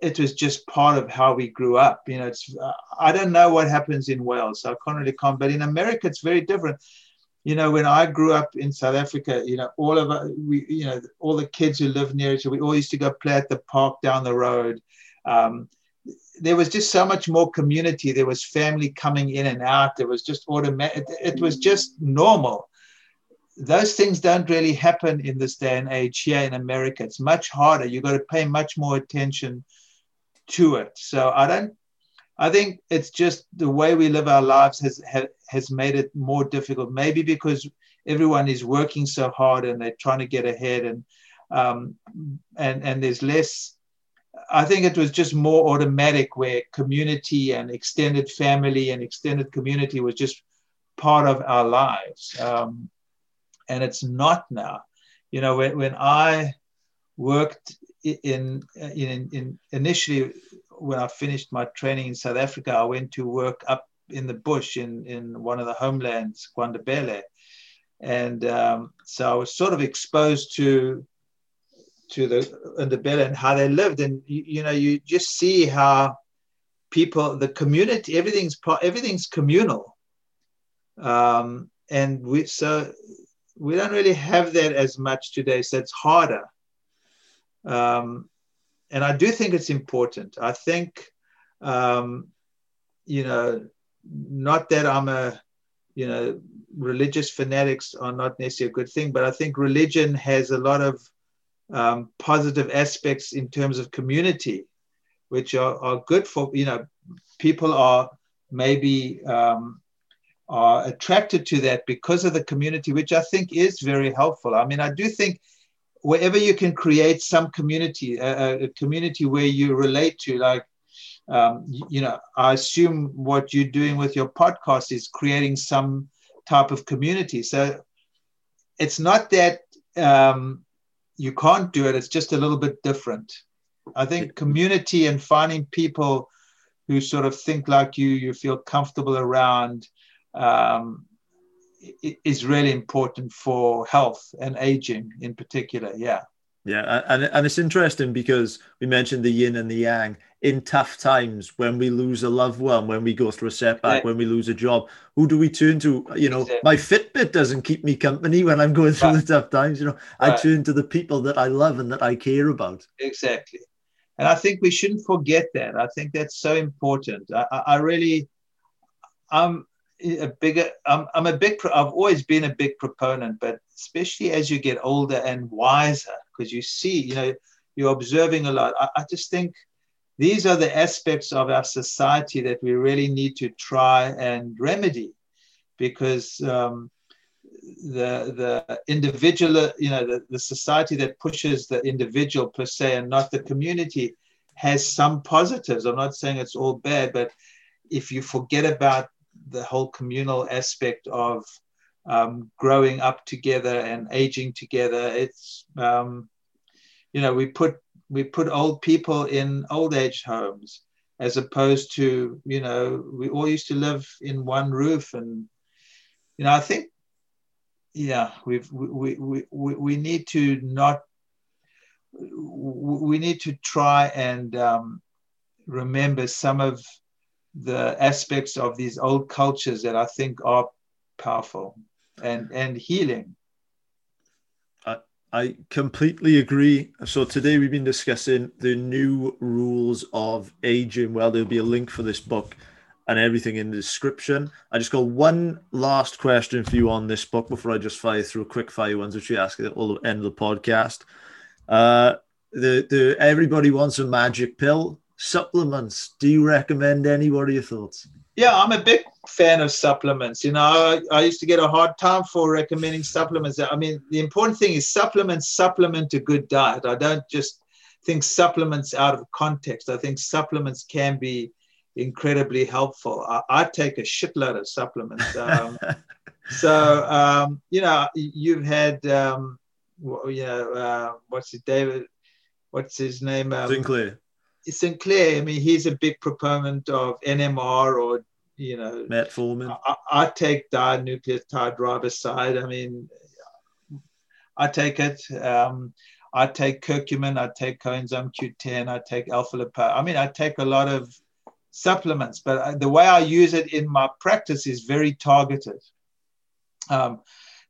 Speaker 3: it was just part of how we grew up. You know, it's I don't know what happens in Wales, so I can't really comment. But in America, it's very different. You know, when I grew up in South Africa, you know, all of us, we, you know, all the kids who lived near each other, we all used to go play at the park down the road. Um, there was just so much more community. There was family coming in and out. There was just automatic. It, it was just normal. Those things don't really happen in this day and age here in America. It's much harder. You've got to pay much more attention to it. So I don't. I think it's just the way we live our lives has has made it more difficult. Maybe because everyone is working so hard and they're trying to get ahead, and um, and and there's less I think it was just more automatic where community and extended family and extended community was just part of our lives. Um, and it's not now. You know, when, when I worked in, in, in initially when I finished my training in South Africa, I went to work up in the bush in, in one of the homelands, KwaNdebele. And um, so I was sort of exposed to to the in the and how they lived. And you, you know you just see how people the community everything's everything's communal. Um, and we so we don't really have that as much today. So it's harder. Um, and i do think it's important. I think um, you know not that i'm a you know religious fanatics are not necessarily a good thing but i think religion has a lot of um, positive aspects in terms of community, which are, are good for, you know, people are maybe um, are attracted to that because of the community, which I think is very helpful. I mean, I do think wherever you can create some community, a, a community where you relate to, like, um, you know, I assume what you're doing with your podcast is creating some type of community. So it's not that um, you can't do it. It's just a little bit different. I think community and finding people who sort of think like you, you feel comfortable around, um, is really important for health and aging in particular. Yeah.
Speaker 2: Yeah, and and it's interesting because we mentioned the yin and the yang in tough times when we lose a loved one, when we go through a setback, yeah. when we lose a job. Who do we turn to? You know, my Fitbit doesn't keep me company when I'm going through right. the tough times. You know, right. I turn to the people that I love and that I care about.
Speaker 3: Exactly, and I think we shouldn't forget that. I think that's so important. I, I really, I'm a bigger. I'm, I'm a big. I've always been a big proponent, but especially as you get older and wiser because you see, you know, you're observing a lot. I, I just think these are the aspects of our society that we really need to try and remedy because um, the the individual you know the, the society that pushes the individual per se and not the community has some positives i'm not saying it's all bad but if you forget about the whole communal aspect of um, growing up together and aging together. It's um, you know we put we put old people in old age homes as opposed to you know we all used to live in one roof and you know I think yeah we've we we we, we need to not we need to try and um, remember some of the aspects of these old cultures that I think are powerful and and healing.
Speaker 2: I completely agree. So today we've been discussing the new rules of aging. Well, there'll be a link for this book and everything in the description. I just got one last question for you on this book before I just fire through quick fire ones, which we ask at the end of the podcast. Uh, the the everybody wants a magic pill. Supplements. Do you recommend any? What are your thoughts?
Speaker 3: Yeah, I'm a big fan of supplements. You know, I, I, used to get a hard time for recommending supplements. I mean, the important thing is supplements supplement a good diet. I don't just think supplements out of context. I think supplements can be incredibly helpful. I, I take a shitload of supplements. Um, so, um, you know, you've had, um, you know, uh, what's it, David? what's his name? Um,
Speaker 2: Sinclair.
Speaker 3: Sinclair. I mean, he's a big proponent of NMN or you know
Speaker 2: metformin.
Speaker 3: I, I take dinucleotide riboside. I mean, I take it. Um, I take curcumin. I take coenzyme Q10. I take alpha lipoic. I mean, I take a lot of supplements, but the way I use it in my practice is very targeted. Um,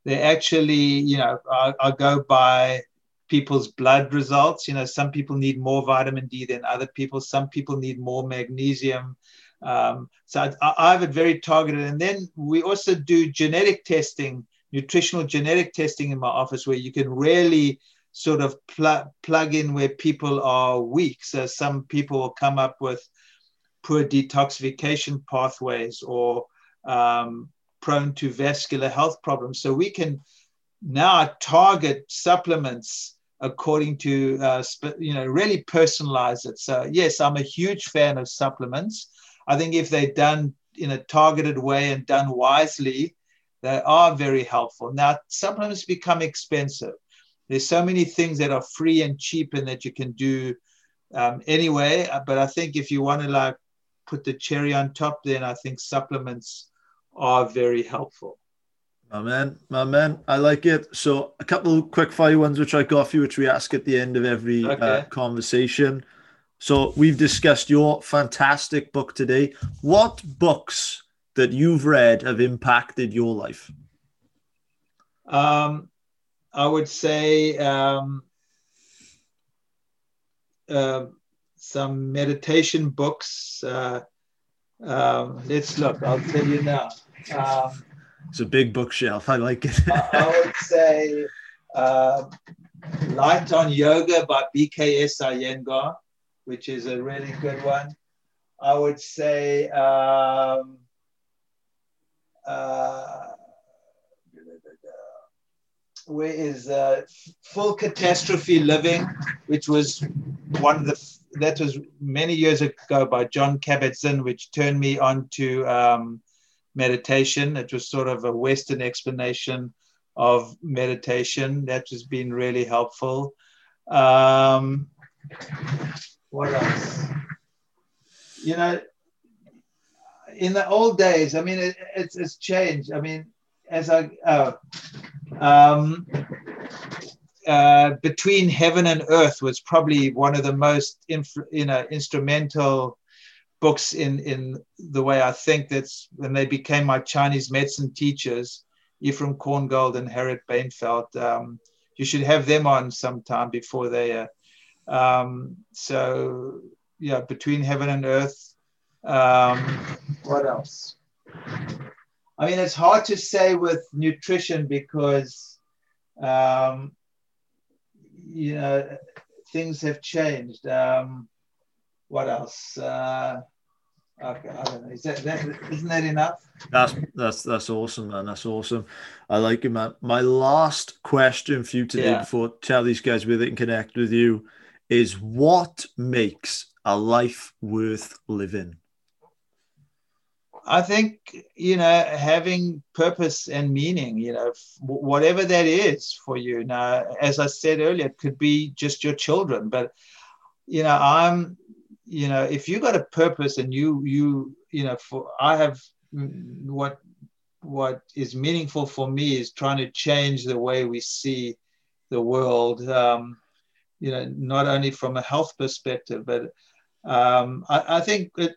Speaker 3: they actually, you know, I, I go by people's blood results. You know, some people need more vitamin D than other people. Some people need more magnesium. Um, so I, have it very targeted. And then we also do genetic testing, nutritional genetic testing in my office, where you can really sort of pl- plug in where people are weak. So some people will come up with poor detoxification pathways or um, prone to vascular health problems. So we can now target supplements according to, uh, you know, really personalize it. So, yes, I'm a huge fan of supplements. I think if they're done in a targeted way and done wisely, they are very helpful. Now, supplements become expensive. There's so many things that are free and cheap and that you can do um, anyway. But I think if you want to like put the cherry on top, then I think supplements are very helpful.
Speaker 2: My man, my man, I like it. So a couple quick fire ones which I got for you, which we ask at the end of every uh, okay. uh, conversation. So we've discussed your fantastic book today. What books that you've read have impacted your life?
Speaker 3: Um, I would say um, uh, some meditation books. Uh, um, let's look. I'll tell you now. Um,
Speaker 2: it's a big bookshelf. I like it.
Speaker 3: I, I, would say uh, Light on Yoga by BKS Iyengar, which is a really good one. I would say um, uh, where is uh, Full Catastrophe Living, which was one of the that was many years ago by Jon Kabat-Zinn, which turned me on to um, meditation. It was sort of a Western explanation of meditation. That has been really helpful. Um, what else? You know, in the old days, I mean, it, it's, it's changed. I mean, as I, uh, um, uh, between heaven and earth was probably one of the most you know instrumental books in in the way I think that's when they became my Chinese medicine teachers, Efrem Korngold and Harriet Beinfield. Um, you should have them on sometime before they. Uh, um, so yeah, between heaven and earth. Um, what else? I mean, it's hard to say with nutrition because um, you know, things have changed. Um, what else? Uh, okay, I don't know. Is that, that isn't that enough?
Speaker 2: That's that's that's awesome, man. That's awesome. I like it, man. My last question for you today, yeah. before tell these guys where they can connect with you, is what makes a life worth living?
Speaker 3: I think you know having purpose and meaning, you know, whatever that is for you. Now, as I said earlier, it could be just your children, but you know, I'm, you know, if you got a purpose and you you you know, for I have mm, what what is meaningful for me is trying to change the way we see the world. Um, you know, not only from a health perspective, but um, I, I think it,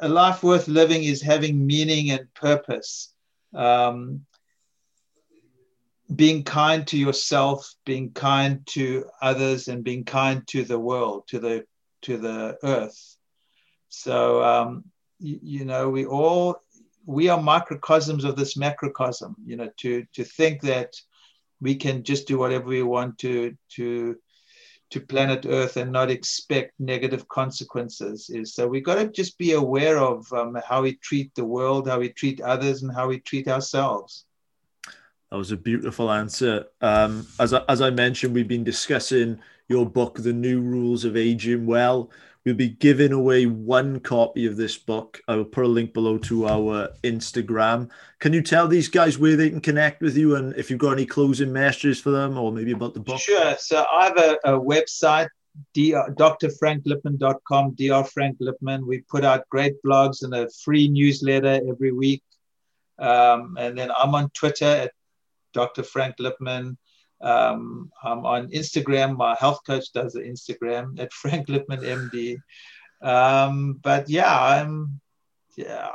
Speaker 3: a life worth living is having meaning and purpose. Um, being kind to yourself, being kind to others, and being kind to the world, to the to the earth. So um, you, you know, we all we are microcosms of this macrocosm. You know, to to think that we can just do whatever we want to to to planet Earth and not expect negative consequences is. So we've got to just be aware of um, how we treat the world, how we treat others, and how we treat ourselves.
Speaker 2: That was a beautiful answer. Um, as, I, as I mentioned, we've been discussing your book, The New Rules of Aging Well. We'll be giving away one copy of this book. I will put a link below to our Instagram. Can you tell these guys where they can connect with you and if you've got any closing messages for them or maybe about the book?
Speaker 3: Sure. So I have a, a website, drfranklipman.com, Dr. Frank Lipman. We put out great blogs and a free newsletter every week. Um, and then I'm on Twitter at Dr. Frank. Um, I'm on Instagram. My health coach does the Instagram at Frank Lipman MD. Um, but yeah, I'm yeah.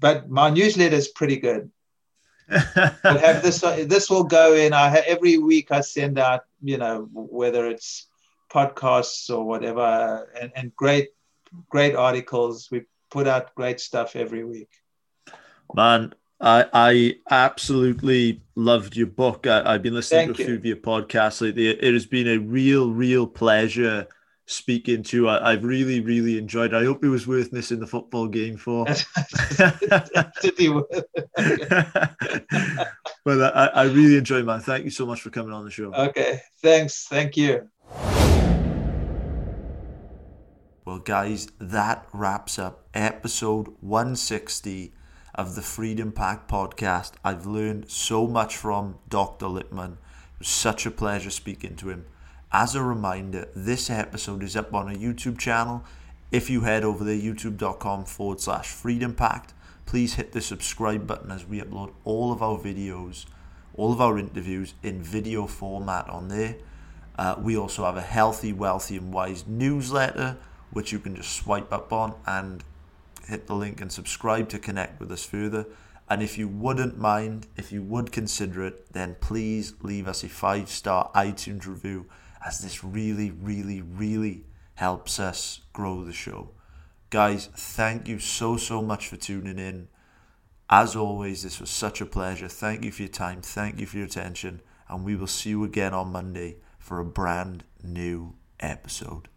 Speaker 3: But my newsletter is pretty good. we'll have this. This will go in. I have, every week I send out. You know, whether it's podcasts or whatever, and, and great, great articles. We put out great stuff every week.
Speaker 4: Man, I, I absolutely loved your book. I, have been listening
Speaker 3: Thank
Speaker 4: to a
Speaker 3: you.
Speaker 4: few of your podcasts lately. It has been a real, real pleasure speaking to. I, I've really, really enjoyed. It. I hope it was worth missing the football game for. but I, I really enjoyed, man. Thank you so much for coming on the show.
Speaker 3: Okay, thanks. Thank you.
Speaker 2: Well, guys, that wraps up episode 160 of the Freedom Pact podcast. I've learned so much from Dr. Lipman. It was such a pleasure speaking to him. As a reminder, this episode is up on a YouTube channel. If you head over there, youtube.com forward slash freedom pact, please hit the subscribe button as we upload all of our videos, all of our interviews in video format on there. Uh, we also have a healthy, wealthy, and wise newsletter, which you can just swipe up on and hit the link and subscribe to connect with us further. And if you wouldn't mind, if you would consider it, then please leave us a five star iTunes review, as this really, really, really helps us grow the show. Guys, thank you so, so much for tuning in. As always, this was such a pleasure. Thank you for your time. Thank you for your attention. And we will see you again on Monday for a brand new episode.